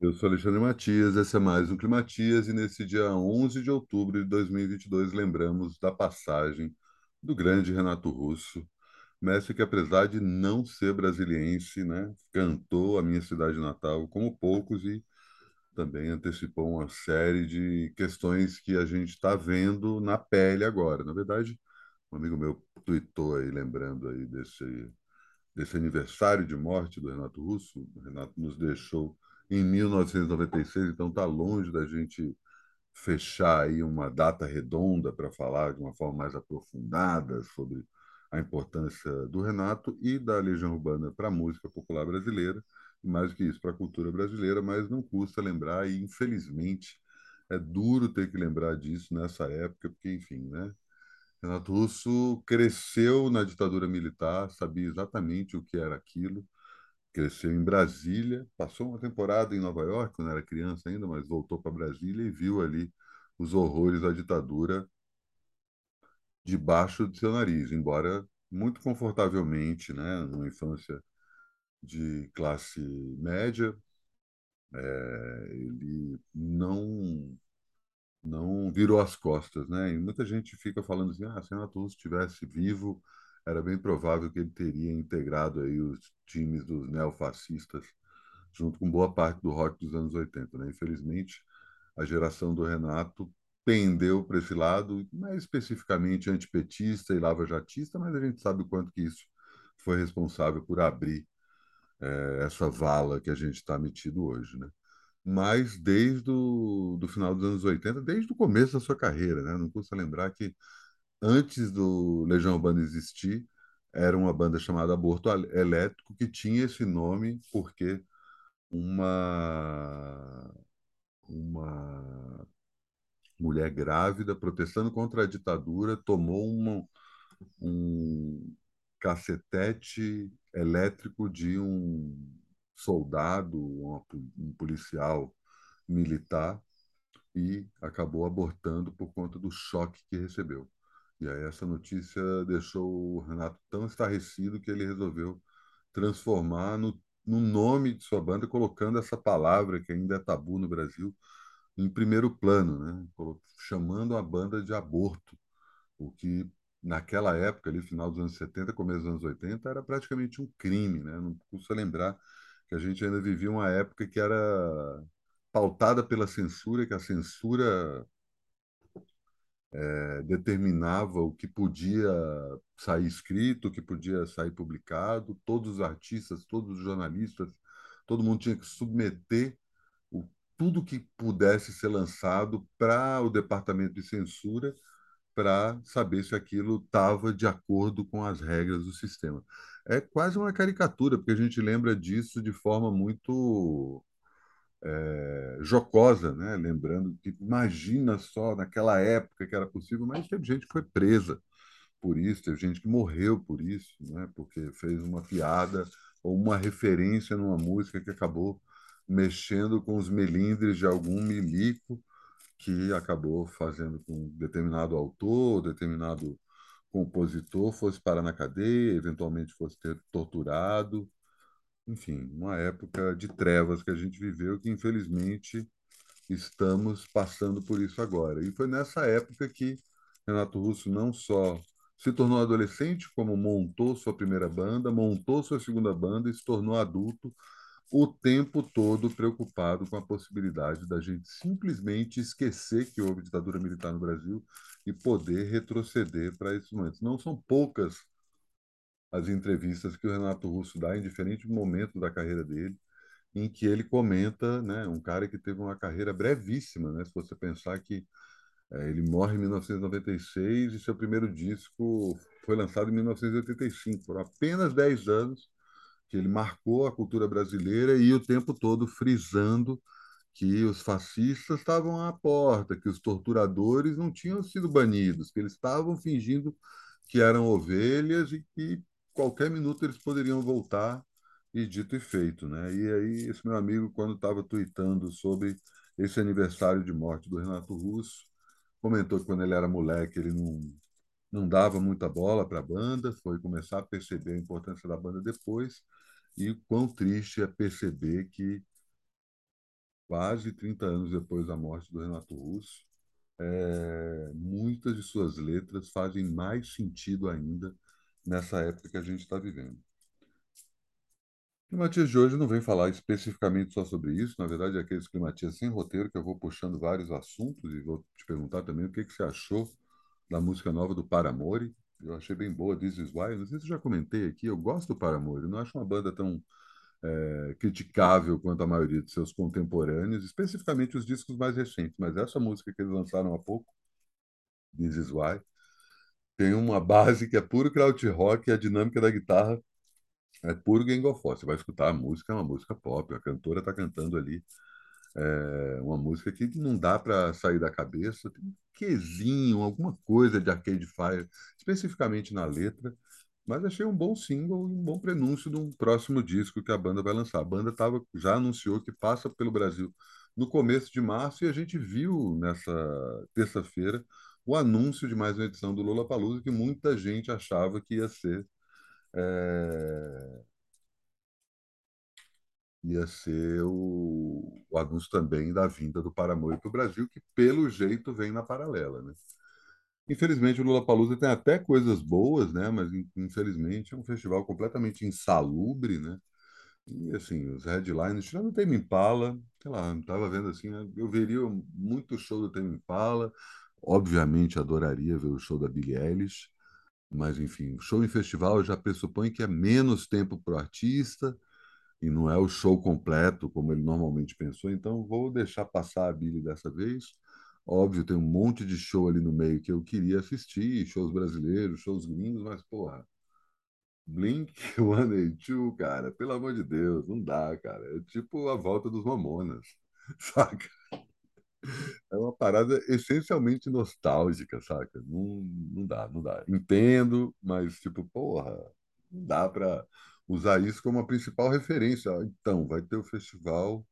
Eu sou Alexandre Matias, esse é mais um Climatias, e nesse dia 11 de outubro de 2022 lembramos da passagem do grande Renato Russo, mestre que apesar de não ser brasiliense, né, cantou a minha cidade natal como poucos e também antecipou uma série de questões que a gente está vendo na pele agora. Na verdade, um amigo meu tweetou aí, lembrando aí desse desse aniversário de morte do Renato Russo. O Renato nos deixou em 1996, então está longe da gente fechar aí uma data redonda para falar de uma forma mais aprofundada sobre a importância do Renato e da Legião Urbana para a música popular brasileira, e mais do que isso, para a cultura brasileira, mas não custa lembrar, e infelizmente é duro ter que lembrar disso nessa época, porque, enfim, né? Renato Russo cresceu na ditadura militar, sabia exatamente o que era aquilo. Cresceu em Brasília, passou uma temporada em Nova York, quando era criança ainda, mas voltou para Brasília e viu ali os horrores da ditadura debaixo do seu nariz, embora muito confortavelmente, né, numa infância de classe média, é, ele não não virou as costas, né? E muita gente fica falando assim, ah, se Renato Russo estivesse vivo, era bem provável que ele teria integrado aí os times dos neofascistas, junto com boa parte do rock dos anos 80, né? Infelizmente, a geração do Renato pendeu para esse lado, mais especificamente antipetista e lava-jatista, mas a gente sabe o quanto que isso foi responsável por abrir eh, essa vala que a gente está metido hoje, né? mas desde o do final dos anos 80, desde o começo da sua carreira, né? Não custa lembrar que antes do Legião Urbana existir, era uma banda chamada Aborto Elétrico que tinha esse nome porque uma uma mulher grávida protestando contra a ditadura tomou uma, um cacetete elétrico de um soldado, um policial militar e acabou abortando por conta do choque que recebeu. E aí essa notícia deixou o Renato tão estarrecido que ele resolveu transformar no, no nome de sua banda, colocando essa palavra que ainda é tabu no Brasil em primeiro plano, né? chamando a banda de aborto, o que naquela época, ali, final dos anos 70, começo dos anos 80, era praticamente um crime. Né? Não custa lembrar que a gente ainda vivia uma época que era pautada pela censura, que a censura é, determinava o que podia sair escrito, o que podia sair publicado, todos os artistas, todos os jornalistas, todo mundo tinha que submeter o, tudo que pudesse ser lançado para o departamento de censura para saber se aquilo estava de acordo com as regras do sistema. É quase uma caricatura, porque a gente lembra disso de forma muito é, jocosa, né? lembrando que imagina só naquela época que era possível, mas teve gente que foi presa por isso, teve gente que morreu por isso, né? porque fez uma piada ou uma referência numa música que acabou mexendo com os melindres de algum milico que acabou fazendo com determinado autor, determinado compositor fosse parar na cadeia, eventualmente fosse ter torturado. Enfim, uma época de trevas que a gente viveu que, infelizmente, estamos passando por isso agora. E foi nessa época que Renato Russo não só se tornou adolescente, como montou sua primeira banda, montou sua segunda banda e se tornou adulto, o tempo todo preocupado com a possibilidade da gente simplesmente esquecer que houve ditadura militar no Brasil e poder retroceder para esses momentos. Não são poucas as entrevistas que o Renato Russo dá em diferentes momentos da carreira dele, em que ele comenta, né, um cara que teve uma carreira brevíssima, né, se você pensar que é, ele morre em 1996 e seu primeiro disco foi lançado em 1985, por apenas 10 anos que ele marcou a cultura brasileira e o tempo todo frisando que os fascistas estavam à porta, que os torturadores não tinham sido banidos, que eles estavam fingindo que eram ovelhas e que qualquer minuto eles poderiam voltar e dito e feito, né? E aí esse meu amigo quando estava tweetando sobre esse aniversário de morte do Renato Russo, comentou que quando ele era moleque ele não não dava muita bola para a banda, foi começar a perceber a importância da banda depois e quão triste é perceber que quase 30 anos depois da morte do Renato Russo. É, muitas de suas letras fazem mais sentido ainda nessa época que a gente está vivendo. Climatias de hoje não vem falar especificamente só sobre isso, na verdade é aqueles climatias sem roteiro que eu vou puxando vários assuntos e vou te perguntar também o que, que você achou da música nova do Paramore. Eu achei bem boa, This Is Why. Não sei se eu já comentei aqui, eu gosto do Paramore, não acho uma banda tão é, criticável quanto a maioria de seus contemporâneos, especificamente os discos mais recentes, mas essa música que eles lançaram há pouco, This Is Why, tem uma base que é puro krautrock e a dinâmica da guitarra é puro Gang of Four. Você vai escutar a música, é uma música pop, a cantora está cantando ali é uma música que não dá para sair da cabeça, tem um quezinho, alguma coisa de Arcade Fire, especificamente na letra, mas achei um bom single um bom prenúncio de um próximo disco que a banda vai lançar. A banda tava, já anunciou que passa pelo Brasil no começo de março e a gente viu nessa terça-feira o anúncio de mais uma edição do Lollapalooza que muita gente achava que ia ser é, ia ser o, o anúncio também da vinda do Paramore para o Brasil, que pelo jeito vem na paralela, né? Infelizmente, o Lula Palusa tem até coisas boas, né? Mas infelizmente é um festival completamente insalubre, né? E assim, os headlines, tirando o Tame Impala, sei lá, estava vendo assim, né? eu veria muito show do Tame Impala, obviamente adoraria ver o show da Billie Eilish, mas enfim, show em festival já pressupõe que é menos tempo para o artista, e não é o show completo como ele normalmente pensou, então vou deixar passar a Billy dessa vez. Óbvio, tem um monte de show ali no meio que eu queria assistir, shows brasileiros, shows gringos, mas porra, Blink 182, cara, pelo amor de Deus, não dá, cara. É tipo a volta dos Mamonas, saca? É uma parada essencialmente nostálgica, saca? Não, não dá, não dá. Entendo, mas tipo, porra, não dá para usar isso como a principal referência. Então, vai ter o festival,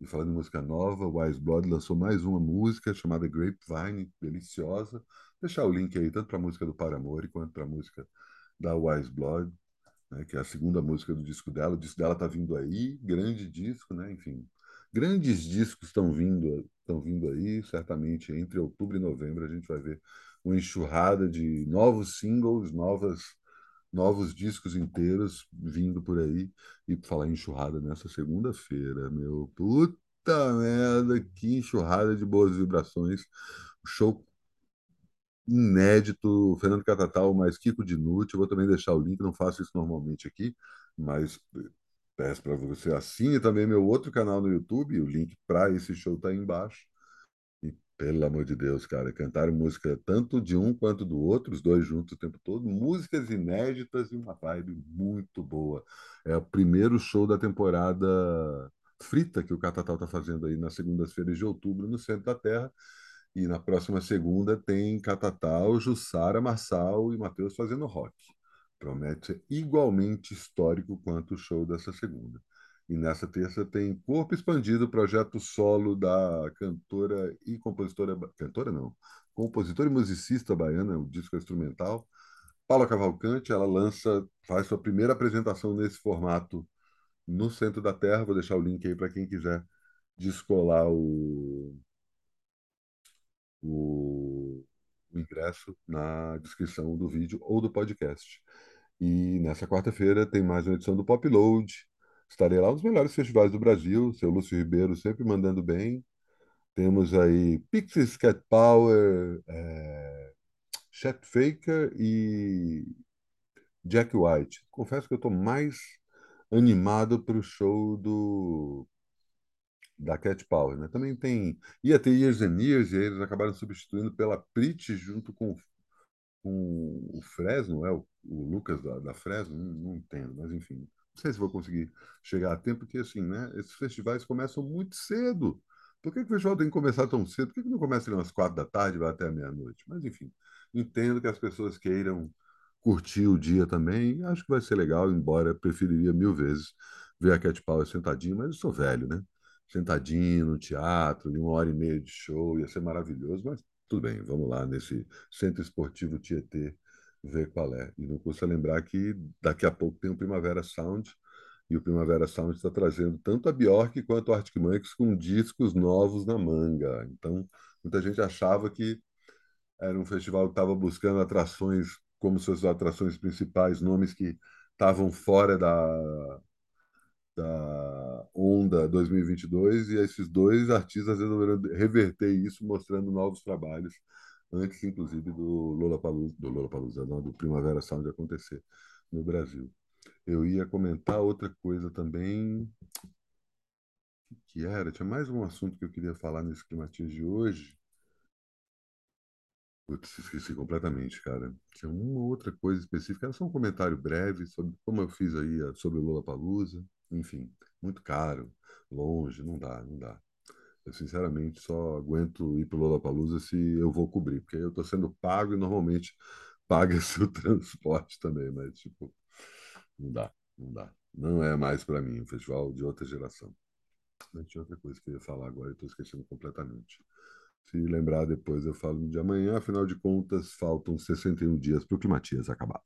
e falando em música nova, Wise Blood lançou mais uma música chamada Grapevine, deliciosa. Vou deixar o link aí, tanto para a música do Paramore quanto para a música da Wise Blood, né, que é a segunda música do disco dela. O disco dela está vindo aí, grande disco, né? Enfim, grandes discos estão vindo, estão vindo aí, certamente entre outubro e novembro a gente vai ver uma enxurrada de novos singles, novas novos discos inteiros vindo por aí. E falar em enxurrada nessa segunda-feira, meu. Puta merda, que enxurrada de boas vibrações. Show inédito, Fernando Catatal mais Kiko Dinucci. Eu vou também deixar o link, não faço isso normalmente aqui, mas peço para você assine também meu outro canal no YouTube, o link para esse show está aí embaixo. Pelo amor de Deus, cara, cantaram música tanto de um quanto do outro, os dois juntos o tempo todo, músicas inéditas e uma vibe muito boa. É o primeiro show da temporada frita que o Catatal está fazendo aí nas segundas-feiras de outubro no centro da Terra. E na próxima segunda tem Catatal, Jussara, Marçal e Matheus fazendo rock. Promete ser igualmente histórico quanto o show dessa segunda. E nessa terça tem Corpo Expandido, projeto solo da cantora e compositora. Cantora não, compositora e musicista baiana, o disco é instrumental. Paula Cavalcante, ela lança, faz sua primeira apresentação nesse formato no centro da Terra. Vou deixar o link aí para quem quiser descolar o, o, o ingresso na descrição do vídeo ou do podcast. E nessa quarta-feira tem mais uma edição do Pop Load Estarei lá nos melhores festivais do Brasil, seu Lúcio Ribeiro sempre mandando bem. Temos aí Pixies, Cat Power, é, Chet Faker e Jack White. Confesso que eu estou mais animado para o show do da Cat Power, né? Também tem ia ter Years and Years e eles acabaram substituindo pela Prit junto com, com o Fresno, é o, o Lucas da, da Fresno, não, não entendo, mas enfim, não sei se vou conseguir chegar a tempo, porque assim, né? Esses festivais começam muito cedo. Por que, que o festival tem que começar tão cedo? Por que, que não começa ali umas quatro da tarde vai até meia-noite? Mas, enfim, entendo que as pessoas queiram curtir o dia também. Acho que vai ser legal, embora preferiria mil vezes ver a Cat Power sentadinho, mas eu sou velho, né? Sentadinho no teatro, uma hora e meia de show, ia ser maravilhoso, mas tudo bem, vamos lá nesse Centro Esportivo Tietê ver qual é. E não custa lembrar que daqui a pouco tem o Primavera Sound E o Primavera Sound está trazendo tanto a Bjork quanto o Arctic Monkeys com discos novos na manga. Então, muita gente achava que era um festival que estava buscando atrações como suas atrações principais, nomes que estavam fora da, da onda 2022 e esses dois artistas resolveram reverter isso mostrando novos trabalhos antes inclusive do Lollapalooza, do Lollapalooza, não, do Primavera Sound acontecer no Brasil. Eu ia comentar outra coisa também que era, tinha mais um assunto que eu queria falar nesse climatismo de hoje. Putz, esqueci completamente, cara. Tinha uma outra coisa específica, era só um comentário breve sobre como eu fiz aí sobre o Lollapalooza. Enfim, muito caro, longe, não dá, não dá. Eu, sinceramente, só aguento ir para o Lollapalooza se eu vou cobrir, porque eu estou sendo pago e normalmente paga-se o transporte também, mas, tipo, não dá, não dá. Não é mais para mim, um festival de outra geração. Mas tinha outra coisa que eu ia falar agora e estou esquecendo completamente. Se lembrar depois, eu falo de amanhã. Afinal de contas, faltam 61 dias para o Climatias acabar.